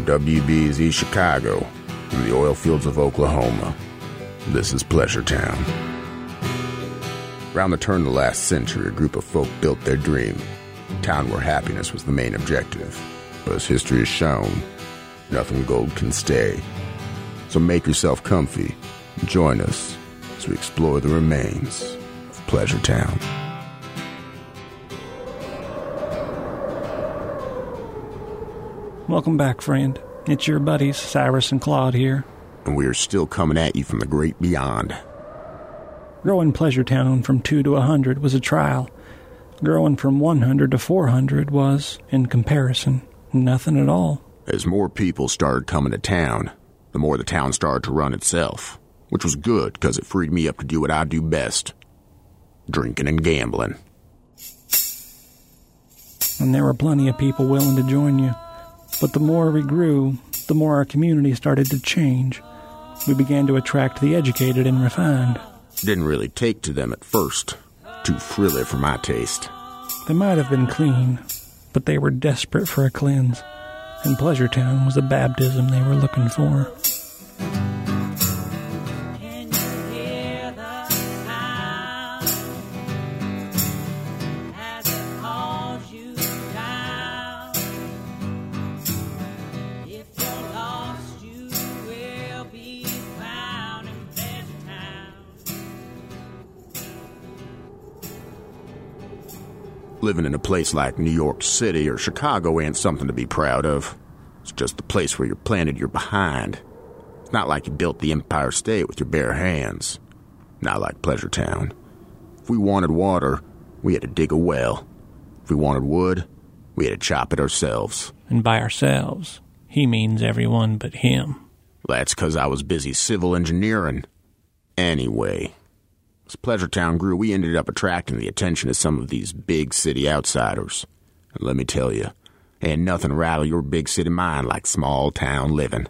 From WBEZ Chicago in the oil fields of Oklahoma, this is Pleasure Town. Around the turn of the last century, a group of folk built their dream, a town where happiness was the main objective. But as history has shown, nothing gold can stay. So make yourself comfy and join us as we explore the remains of Pleasure Town. Welcome back, friend. It's your buddies, Cyrus and Claude here. And we are still coming at you from the great beyond. Growing Pleasure Town from 2 to a 100 was a trial. Growing from 100 to 400 was, in comparison, nothing at all. As more people started coming to town, the more the town started to run itself, which was good because it freed me up to do what I do best drinking and gambling. And there were plenty of people willing to join you. But the more we grew, the more our community started to change. We began to attract the educated and refined. Didn't really take to them at first. Too frilly for my taste. They might have been clean, but they were desperate for a cleanse, and Pleasure Town was the baptism they were looking for. Living in a place like New York City or Chicago ain't something to be proud of. It's just the place where you're planted you're behind. It's not like you built the Empire State with your bare hands. Not like Pleasure Town. If we wanted water, we had to dig a well. If we wanted wood, we had to chop it ourselves. And by ourselves, he means everyone but him. That's 'cause I was busy civil engineering. Anyway, as Pleasure Town grew, we ended up attracting the attention of some of these big city outsiders. And let me tell you, ain't nothing rattle your big city mind like small town living.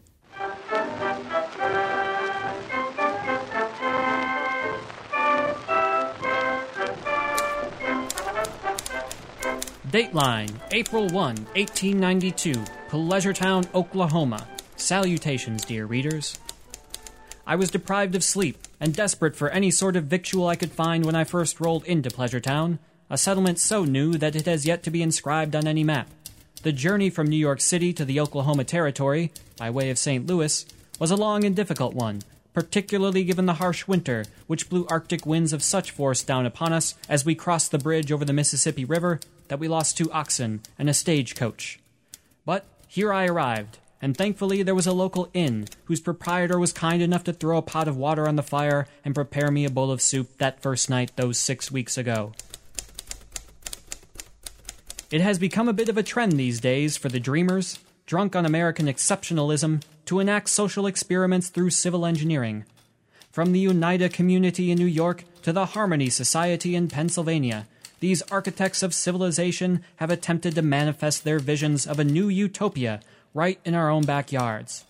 Dateline, April 1, 1892, Pleasuretown, Oklahoma. Salutations, dear readers. I was deprived of sleep and desperate for any sort of victual I could find when I first rolled into Pleasure Town, a settlement so new that it has yet to be inscribed on any map. The journey from New York City to the Oklahoma Territory, by way of St. Louis, was a long and difficult one, particularly given the harsh winter, which blew Arctic winds of such force down upon us as we crossed the bridge over the Mississippi River that we lost two oxen and a stagecoach. But here I arrived, and thankfully there was a local inn whose proprietor was kind enough to throw a pot of water on the fire and prepare me a bowl of soup that first night those six weeks ago. It has become a bit of a trend these days for the dreamers, drunk on American exceptionalism, to enact social experiments through civil engineering. From the Oneida community in New York to the Harmony Society in Pennsylvania, these architects of civilization have attempted to manifest their visions of a new utopia right in our own backyards.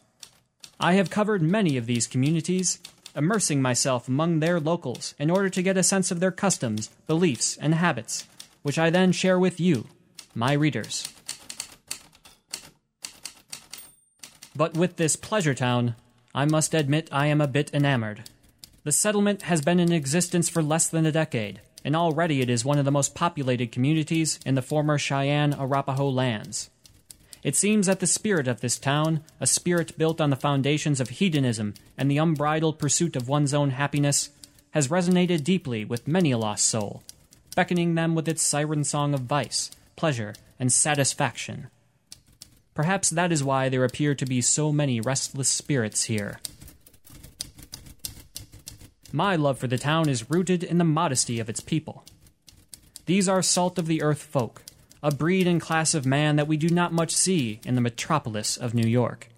I have covered many of these communities, immersing myself among their locals in order to get a sense of their customs, beliefs, and habits, which I then share with you, my readers. But with this pleasure town, I must admit I am a bit enamored. The settlement has been in existence for less than a decade, and already it is one of the most populated communities in the former Cheyenne Arapaho lands. It seems that the spirit of this town, a spirit built on the foundations of hedonism and the unbridled pursuit of one's own happiness, has resonated deeply with many a lost soul, beckoning them with its siren song of vice, pleasure, and satisfaction. Perhaps that is why there appear to be so many restless spirits here. My love for the town is rooted in the modesty of its people. These are salt of the earth folk, a breed and class of man that we do not much see in the metropolis of New York.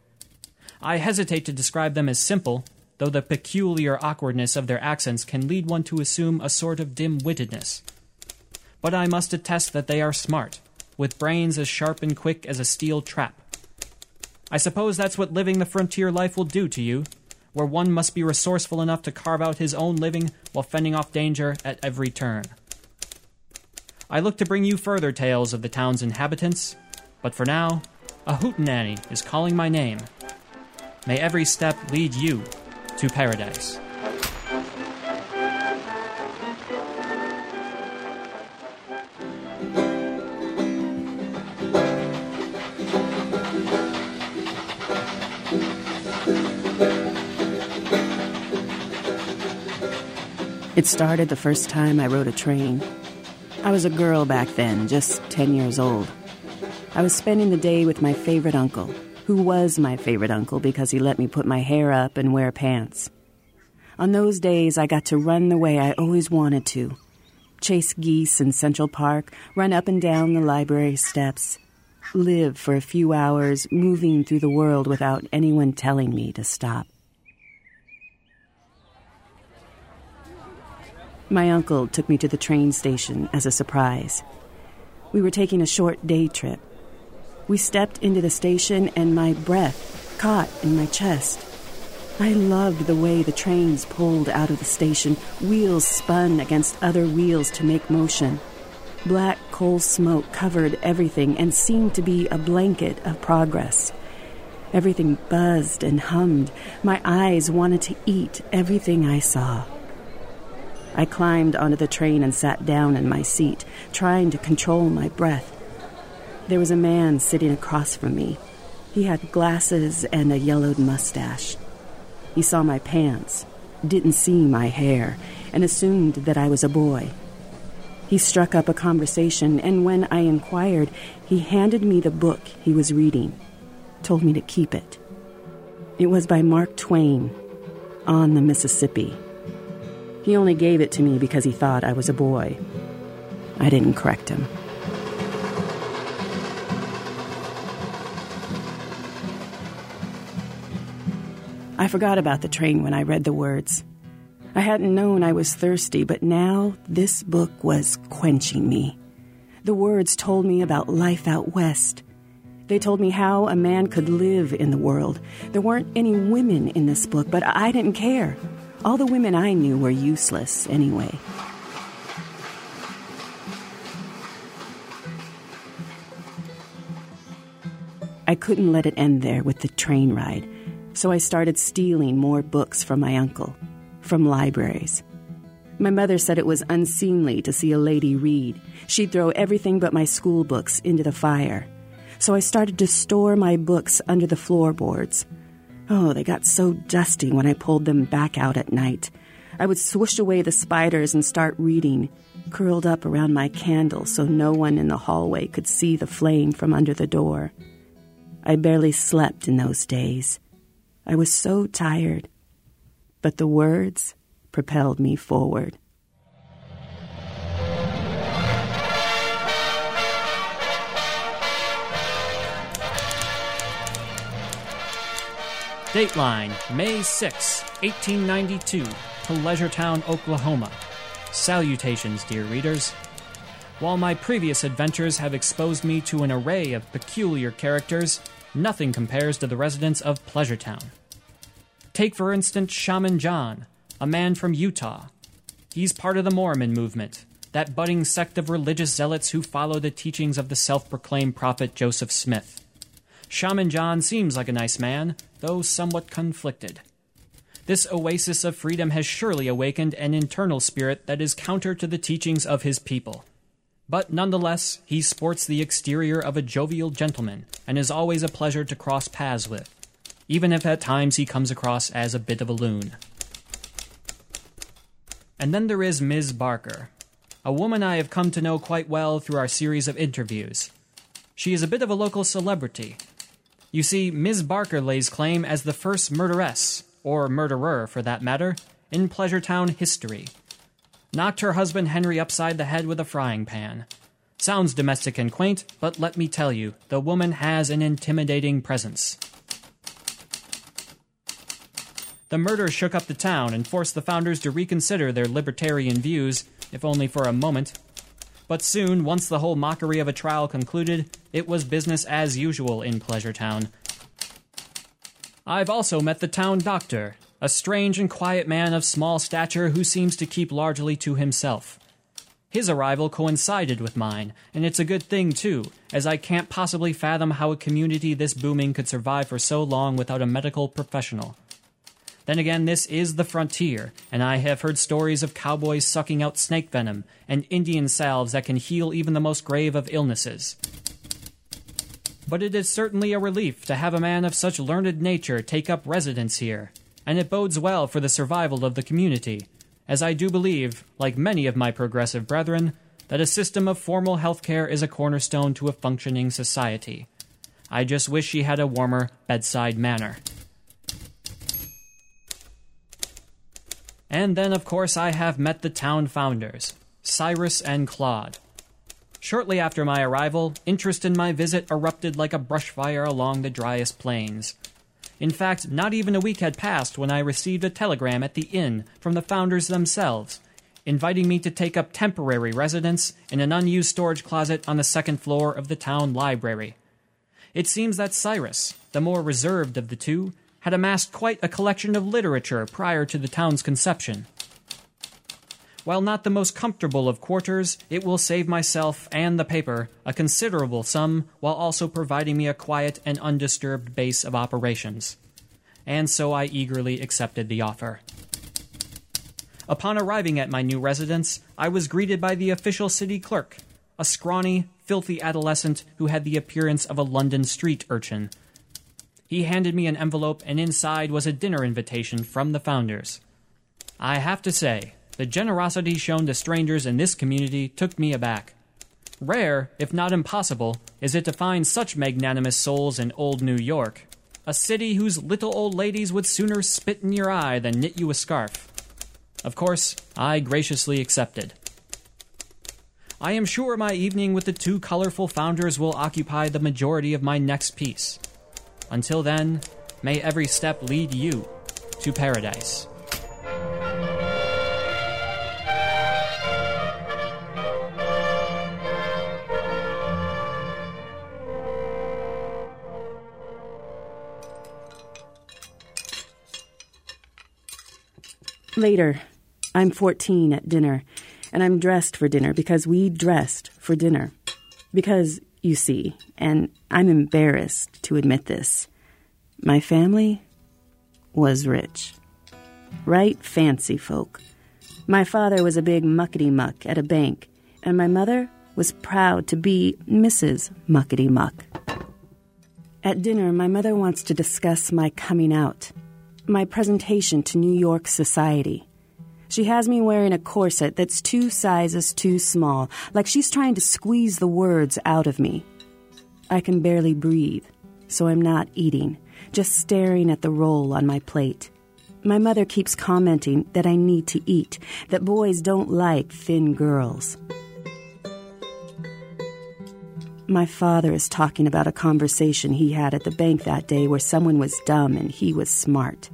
I hesitate to describe them as simple, though the peculiar awkwardness of their accents can lead one to assume a sort of dim wittedness. But I must attest that they are smart, with brains as sharp and quick as a steel trap. I suppose that's what living the frontier life will do to you, where one must be resourceful enough to carve out his own living while fending off danger at every turn. I look to bring you further tales of the town's inhabitants, but for now, a hootenanny is calling my name. May every step lead you to paradise. It started the first time I rode a train. I was a girl back then, just 10 years old. I was spending the day with my favorite uncle, who was my favorite uncle because he let me put my hair up and wear pants. On those days, I got to run the way I always wanted to chase geese in Central Park, run up and down the library steps, live for a few hours moving through the world without anyone telling me to stop. My uncle took me to the train station as a surprise. We were taking a short day trip. We stepped into the station, and my breath caught in my chest. I loved the way the trains pulled out of the station, wheels spun against other wheels to make motion. Black coal smoke covered everything and seemed to be a blanket of progress. Everything buzzed and hummed. My eyes wanted to eat everything I saw. I climbed onto the train and sat down in my seat, trying to control my breath. There was a man sitting across from me. He had glasses and a yellowed mustache. He saw my pants, didn't see my hair, and assumed that I was a boy. He struck up a conversation, and when I inquired, he handed me the book he was reading, told me to keep it. It was by Mark Twain, On the Mississippi. He only gave it to me because he thought I was a boy. I didn't correct him. I forgot about the train when I read the words. I hadn't known I was thirsty, but now this book was quenching me. The words told me about life out west. They told me how a man could live in the world. There weren't any women in this book, but I didn't care. All the women I knew were useless anyway. I couldn't let it end there with the train ride, so I started stealing more books from my uncle, from libraries. My mother said it was unseemly to see a lady read. She'd throw everything but my school books into the fire. So I started to store my books under the floorboards. Oh, they got so dusty when I pulled them back out at night. I would swish away the spiders and start reading, curled up around my candle so no one in the hallway could see the flame from under the door. I barely slept in those days. I was so tired. But the words propelled me forward. Dateline, May 6, 1892, to Pleasuretown, Oklahoma. Salutations, dear readers. While my previous adventures have exposed me to an array of peculiar characters, nothing compares to the residents of Pleasuretown. Take, for instance, Shaman John, a man from Utah. He's part of the Mormon movement, that budding sect of religious zealots who follow the teachings of the self proclaimed prophet Joseph Smith. Shaman John seems like a nice man, though somewhat conflicted. This oasis of freedom has surely awakened an internal spirit that is counter to the teachings of his people. But nonetheless, he sports the exterior of a jovial gentleman and is always a pleasure to cross paths with, even if at times he comes across as a bit of a loon. And then there is Ms. Barker, a woman I have come to know quite well through our series of interviews. She is a bit of a local celebrity. You see, Ms. Barker lays claim as the first murderess, or murderer for that matter, in Pleasuretown history. Knocked her husband Henry upside the head with a frying pan. Sounds domestic and quaint, but let me tell you, the woman has an intimidating presence. The murder shook up the town and forced the founders to reconsider their libertarian views, if only for a moment. But soon, once the whole mockery of a trial concluded, it was business as usual in Pleasuretown. I've also met the town doctor, a strange and quiet man of small stature who seems to keep largely to himself. His arrival coincided with mine, and it's a good thing too, as I can't possibly fathom how a community this booming could survive for so long without a medical professional. Then again, this is the frontier, and I have heard stories of cowboys sucking out snake venom and Indian salves that can heal even the most grave of illnesses. But it is certainly a relief to have a man of such learned nature take up residence here, and it bodes well for the survival of the community, as I do believe, like many of my progressive brethren, that a system of formal health care is a cornerstone to a functioning society. I just wish she had a warmer bedside manner. And then, of course, I have met the town founders, Cyrus and Claude. Shortly after my arrival, interest in my visit erupted like a brush fire along the driest plains. In fact, not even a week had passed when I received a telegram at the inn from the founders themselves, inviting me to take up temporary residence in an unused storage closet on the second floor of the town library. It seems that Cyrus, the more reserved of the two, had amassed quite a collection of literature prior to the town's conception. While not the most comfortable of quarters, it will save myself and the paper a considerable sum while also providing me a quiet and undisturbed base of operations. And so I eagerly accepted the offer. Upon arriving at my new residence, I was greeted by the official city clerk, a scrawny, filthy adolescent who had the appearance of a London street urchin. He handed me an envelope, and inside was a dinner invitation from the founders. I have to say, the generosity shown to strangers in this community took me aback. Rare, if not impossible, is it to find such magnanimous souls in old New York, a city whose little old ladies would sooner spit in your eye than knit you a scarf. Of course, I graciously accepted. I am sure my evening with the two colorful founders will occupy the majority of my next piece. Until then, may every step lead you to paradise. Later, I'm 14 at dinner, and I'm dressed for dinner because we dressed for dinner. Because, you see, and I'm embarrassed to admit this, my family was rich. Right fancy folk. My father was a big muckety muck at a bank, and my mother was proud to be Mrs. Muckety Muck. At dinner, my mother wants to discuss my coming out, my presentation to New York society. She has me wearing a corset that's two sizes too small, like she's trying to squeeze the words out of me. I can barely breathe, so I'm not eating, just staring at the roll on my plate. My mother keeps commenting that I need to eat, that boys don't like thin girls. My father is talking about a conversation he had at the bank that day where someone was dumb and he was smart.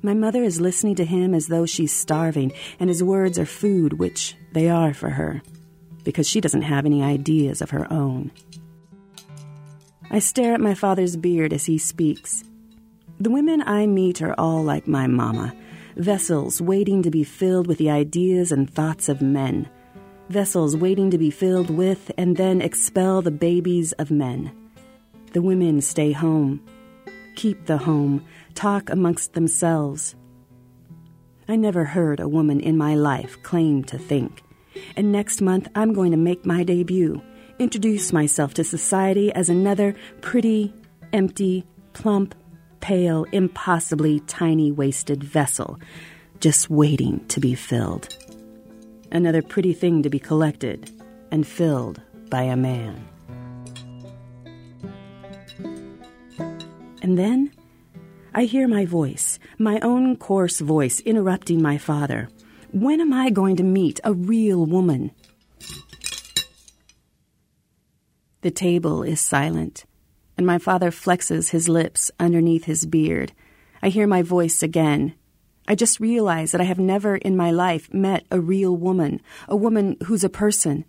My mother is listening to him as though she's starving, and his words are food, which they are for her, because she doesn't have any ideas of her own. I stare at my father's beard as he speaks. The women I meet are all like my mama vessels waiting to be filled with the ideas and thoughts of men, vessels waiting to be filled with and then expel the babies of men. The women stay home, keep the home, talk amongst themselves. I never heard a woman in my life claim to think. And next month, I'm going to make my debut, introduce myself to society as another pretty, empty, plump, pale, impossibly tiny waisted vessel, just waiting to be filled. Another pretty thing to be collected and filled by a man. And then I hear my voice, my own coarse voice, interrupting my father. When am I going to meet a real woman? The table is silent, and my father flexes his lips underneath his beard. I hear my voice again. I just realize that I have never in my life met a real woman, a woman who's a person.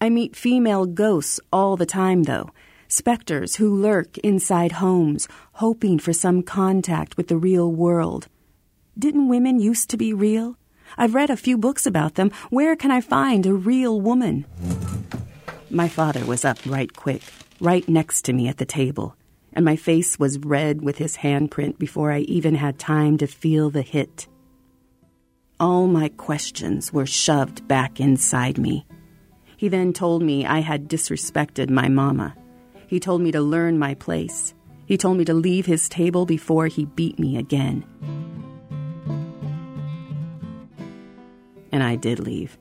I meet female ghosts all the time, though specters who lurk inside homes, hoping for some contact with the real world. Didn't women used to be real? I've read a few books about them. Where can I find a real woman? My father was up right quick, right next to me at the table, and my face was red with his handprint before I even had time to feel the hit. All my questions were shoved back inside me. He then told me I had disrespected my mama. He told me to learn my place. He told me to leave his table before he beat me again. And I did leave.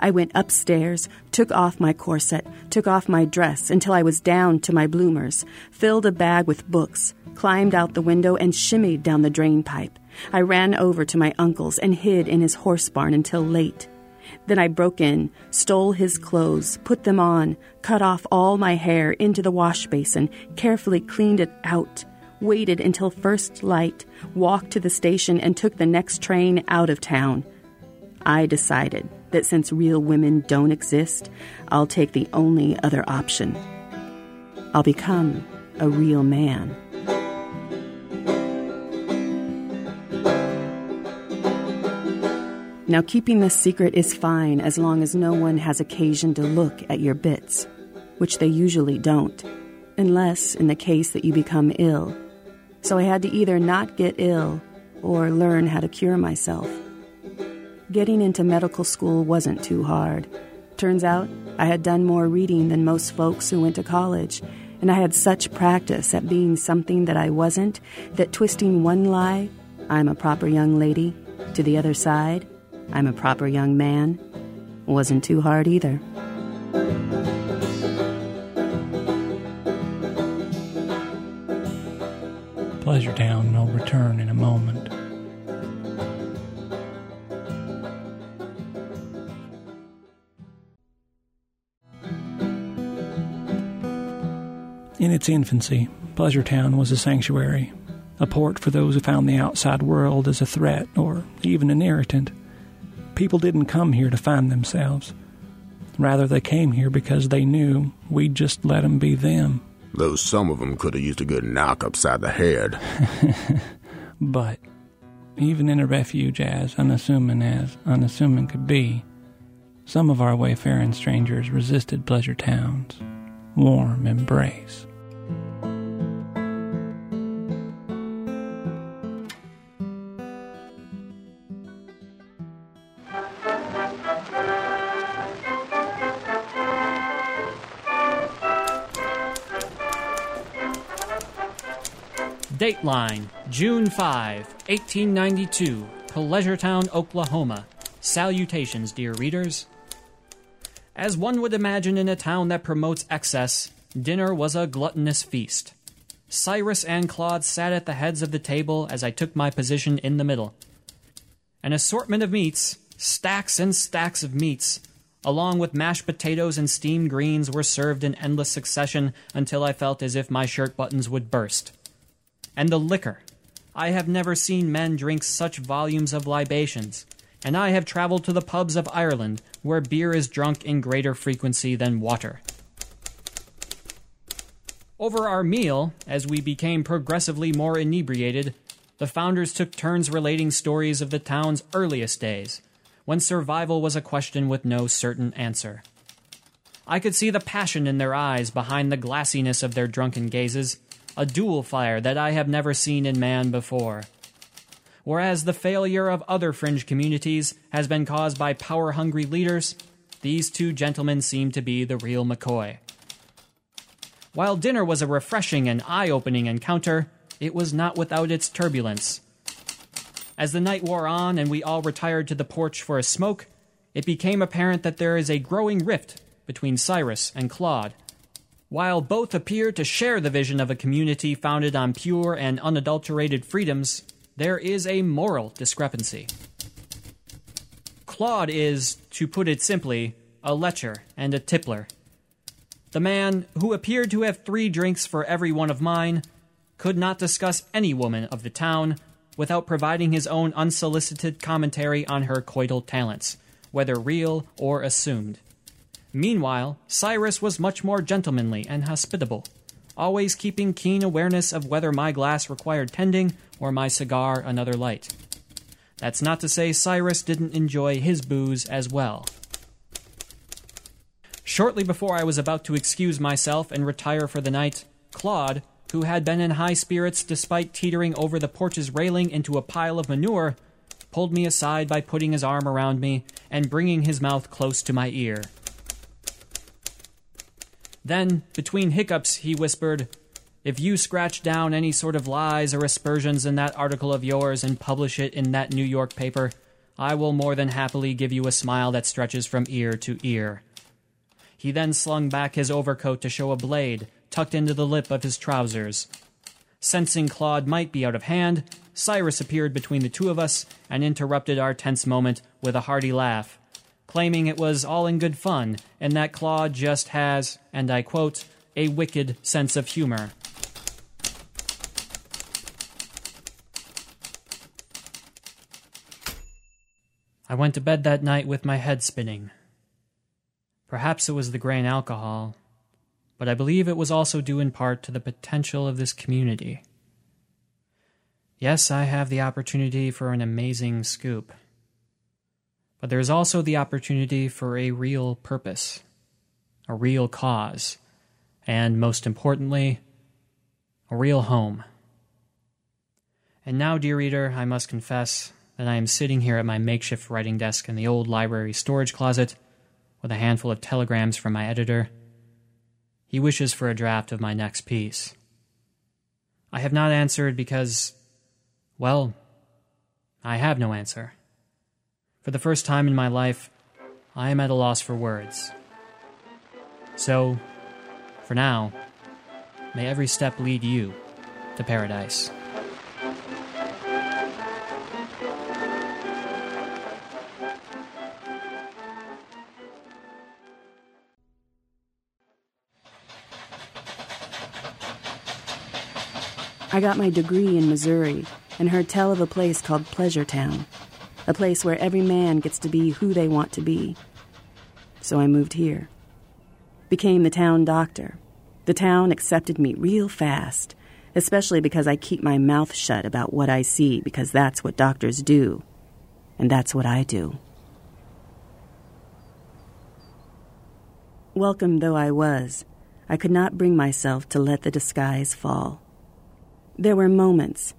I went upstairs, took off my corset, took off my dress until I was down to my bloomers, filled a bag with books, climbed out the window, and shimmied down the drain pipe. I ran over to my uncle's and hid in his horse barn until late. Then I broke in, stole his clothes, put them on, cut off all my hair into the wash basin, carefully cleaned it out, waited until first light, walked to the station, and took the next train out of town. I decided that since real women don't exist, I'll take the only other option. I'll become a real man. Now, keeping this secret is fine as long as no one has occasion to look at your bits, which they usually don't, unless in the case that you become ill. So I had to either not get ill or learn how to cure myself. Getting into medical school wasn't too hard. Turns out I had done more reading than most folks who went to college, and I had such practice at being something that I wasn't that twisting one lie, I'm a proper young lady, to the other side, I'm a proper young man, wasn't too hard either. Pleasure Town will return in a moment. In its infancy, Pleasure Town was a sanctuary, a port for those who found the outside world as a threat or even an irritant. People didn't come here to find themselves. Rather, they came here because they knew we'd just let 'em be them. Though some of 'em could have used a good knock upside the head. But even in a refuge as unassuming as unassuming could be, some of our wayfaring strangers resisted Pleasure Town's warm embrace. Dateline, June 5, 1892, Pleasuretown, Oklahoma. Salutations, dear readers. As one would imagine in a town that promotes excess, dinner was a gluttonous feast. Cyrus and Claude sat at the heads of the table as I took my position in the middle. An assortment of meats, stacks and stacks of meats, along with mashed potatoes and steamed greens, were served in endless succession until I felt as if my shirt buttons would burst and the liquor. I have never seen men drink such volumes of libations, and I have traveled to the pubs of Ireland, where beer is drunk in greater frequency than water. Over our meal, as we became progressively more inebriated, the founders took turns relating stories of the town's earliest days, when survival was a question with no certain answer. I could see the passion in their eyes behind the glassiness of their drunken gazes, a dual fire that I have never seen in man before. Whereas the failure of other fringe communities has been caused by power hungry leaders, these two gentlemen seem to be the real McCoy. While dinner was a refreshing and eye opening encounter, it was not without its turbulence. As the night wore on and we all retired to the porch for a smoke, it became apparent that there is a growing rift between Cyrus and Claude. While both appear to share the vision of a community founded on pure and unadulterated freedoms, there is a moral discrepancy. Claude is, to put it simply, a lecher and a tippler. The man, who appeared to have three drinks for every one of mine, could not discuss any woman of the town without providing his own unsolicited commentary on her coital talents, whether real or assumed. Meanwhile, Cyrus was much more gentlemanly and hospitable, always keeping keen awareness of whether my glass required tending or my cigar another light. That's not to say Cyrus didn't enjoy his booze as well. Shortly before I was about to excuse myself and retire for the night, Claude, who had been in high spirits despite teetering over the porch's railing into a pile of manure, pulled me aside by putting his arm around me and bringing his mouth close to my ear. Then, between hiccups, he whispered, If you scratch down any sort of lies or aspersions in that article of yours and publish it in that New York paper, I will more than happily give you a smile that stretches from ear to ear. He then slung back his overcoat to show a blade tucked into the lip of his trousers. Sensing Claude might be out of hand, Cyrus appeared between the two of us and interrupted our tense moment with a hearty laugh, claiming it was all in good fun and that Claude just has, and I quote, a wicked sense of humor. I went to bed that night with my head spinning. Perhaps it was the grain alcohol, but I believe it was also due in part to the potential of this community. Yes, I have the opportunity for an amazing scoop, but there is also the opportunity for a real purpose, a real cause, and most importantly, a real home. And now, dear reader, I must confess that I am sitting here at my makeshift writing desk in the old library storage closet with a handful of telegrams from my editor. He wishes for a draft of my next piece. I have not answered because, well, I have no answer. For the first time in my life, I am at a loss for words. So, for now, may every step lead you to paradise. I got my degree in Missouri and heard tell of a place called Pleasure Town, a place where every man gets to be who they want to be. So I moved here. Became the town doctor. The town accepted me real fast, especially because I keep my mouth shut about what I see because that's what doctors do. And that's what I do. Welcome though I was, I could not bring myself to let the disguise fall. There were moments,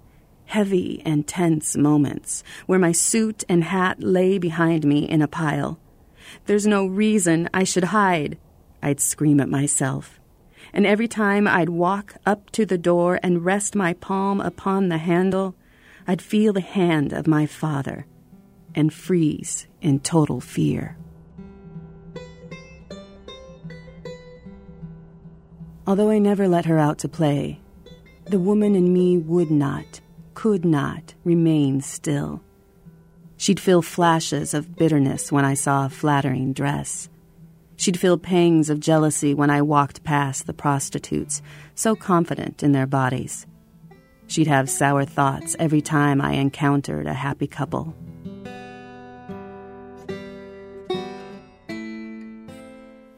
heavy and tense moments, where my suit and hat lay behind me in a pile. There's no reason I should hide, I'd scream at myself. And every time I'd walk up to the door and rest my palm upon the handle, I'd feel the hand of my father and freeze in total fear. Although I never let her out to play, the woman in me would not, could not remain still. She'd feel flashes of bitterness when I saw a flattering dress. She'd feel pangs of jealousy when I walked past the prostitutes, so confident in their bodies. She'd have sour thoughts every time I encountered a happy couple.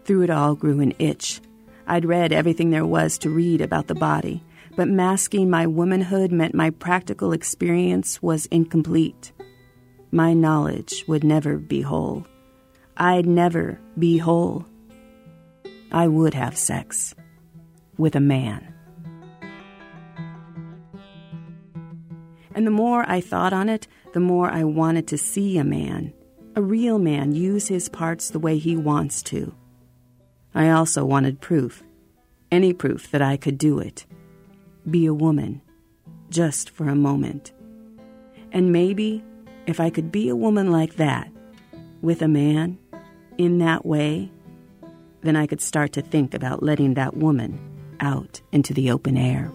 Through it all grew an itch. I'd read everything there was to read about the body, but masking my womanhood meant my practical experience was incomplete. My knowledge would never be whole. I'd never be whole. I would have sex with a man. And the more I thought on it, the more I wanted to see a man, a real man, use his parts the way he wants to. I also wanted proof, any proof that I could do it. Be a woman, just for a moment. And maybe if I could be a woman like that, with a man, in that way, then I could start to think about letting that woman out into the open air.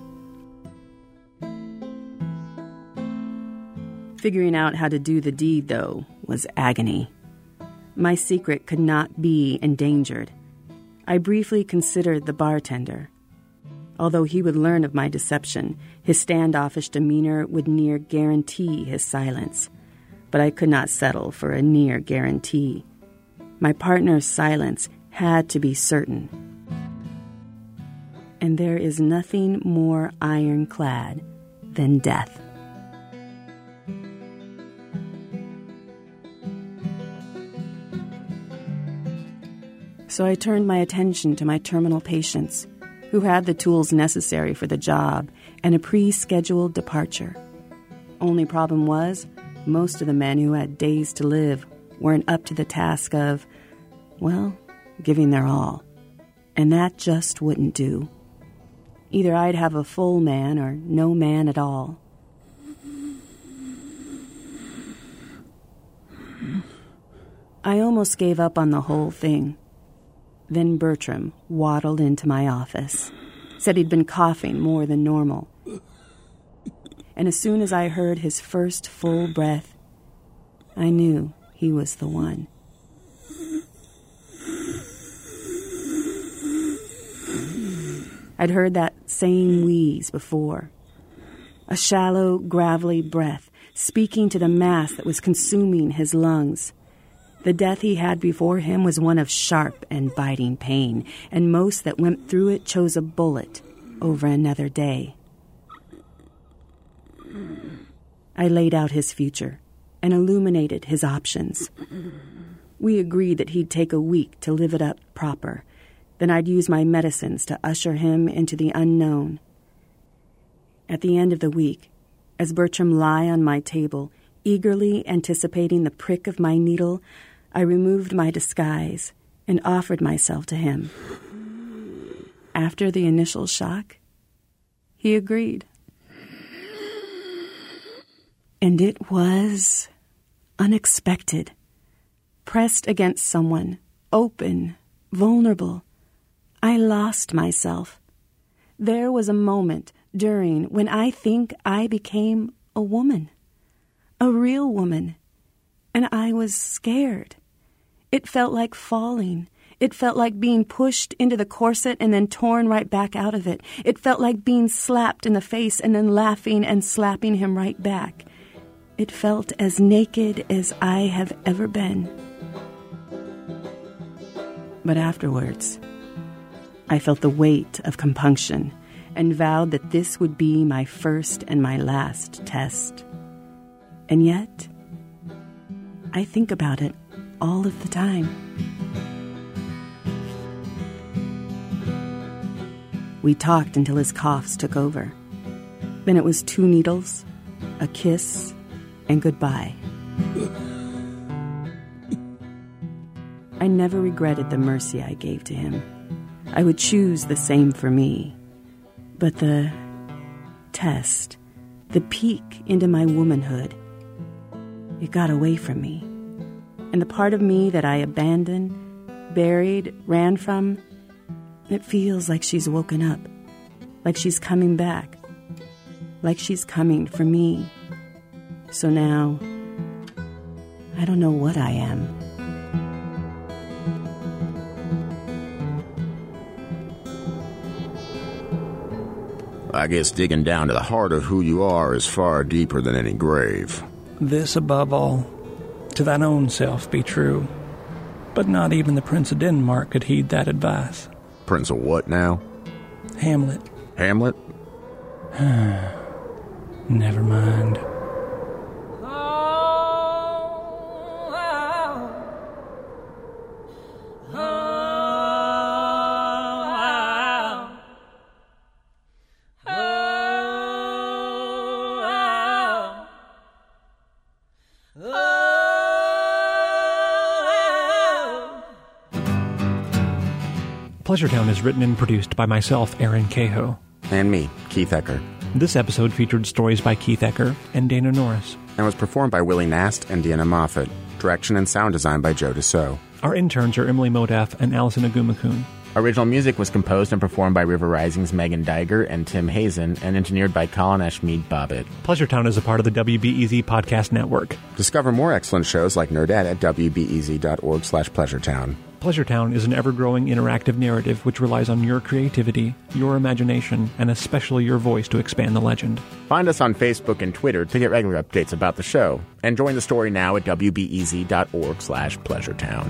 Figuring out how to do the deed, though, was agony. My secret could not be endangered. I briefly considered the bartender. Although he would learn of my deception, his standoffish demeanor would near guarantee his silence. But I could not settle for a near guarantee. My partner's silence had to be certain. And there is nothing more ironclad than death. So I turned my attention to my terminal patients who had the tools necessary for the job and a pre scheduled departure. Only problem was, most of the men who had days to live weren't up to the task of, well, giving their all. And that just wouldn't do. Either I'd have a full man or no man at all. I almost gave up on the whole thing. Then Bertram waddled into my office, said he'd been coughing more than normal. And as soon as I heard his first full breath, I knew he was the one. I'd heard that same wheeze before. A shallow, gravelly breath speaking to the mass that was consuming his lungs. The death he had before him was one of sharp and biting pain, and most that went through it chose a bullet over another day. I laid out his future and illuminated his options. We agreed that he'd take a week to live it up proper. Then I'd use my medicines to usher him into the unknown. At the end of the week, as Bertram lay on my table, eagerly anticipating the prick of my needle, I removed my disguise and offered myself to him. After the initial shock, he agreed. And it was unexpected. Pressed against someone, open, vulnerable, I lost myself. There was a moment during when I think I became a woman, a real woman, and I was scared. It felt like falling. It felt like being pushed into the corset and then torn right back out of it. It felt like being slapped in the face and then laughing and slapping him right back. It felt as naked as I have ever been. But afterwards, I felt the weight of compunction and vowed that this would be my first and my last test. And yet, I think about it all of the time. We talked until his coughs took over. Then it was two needles, a kiss, and goodbye. I never regretted the mercy I gave to him. I would choose the same for me. But the test, the peek into my womanhood, it got away from me. And the part of me that I abandoned, buried, ran from, it feels like she's woken up, like she's coming back, like she's coming for me. So now, I don't know what I am. I guess digging down to the heart of who you are is far deeper than any grave. This above all, to thine own self be true. But not even the Prince of Denmark could heed that advice. Prince of what now? Hamlet, Hamlet? never mind. Pleasure Town is written and produced by myself, Aaron Cahoe. And me, Keith Ecker. This episode featured stories by Keith Ecker and Dana Norris. And was performed by Willie Nast and Deanna Moffat. Direction and sound design by Joe Dassault. Our interns are Emily Modaf and Allison Agumakun. Original music was composed and performed by River Rising's Megan Diger and Tim Hazen and engineered by Colin Ashmead Bobbitt. Pleasure Town is a part of the WBEZ Podcast Network. Discover more excellent shows like Nerdette at wbez.org slash pleasuretown. Pleasure Town is an ever growing interactive narrative which relies on your creativity, your imagination, and especially your voice to expand the legend. Find us on Facebook and Twitter to get regular updates about the show. And join the story now at wbez.org slash pleasuretown.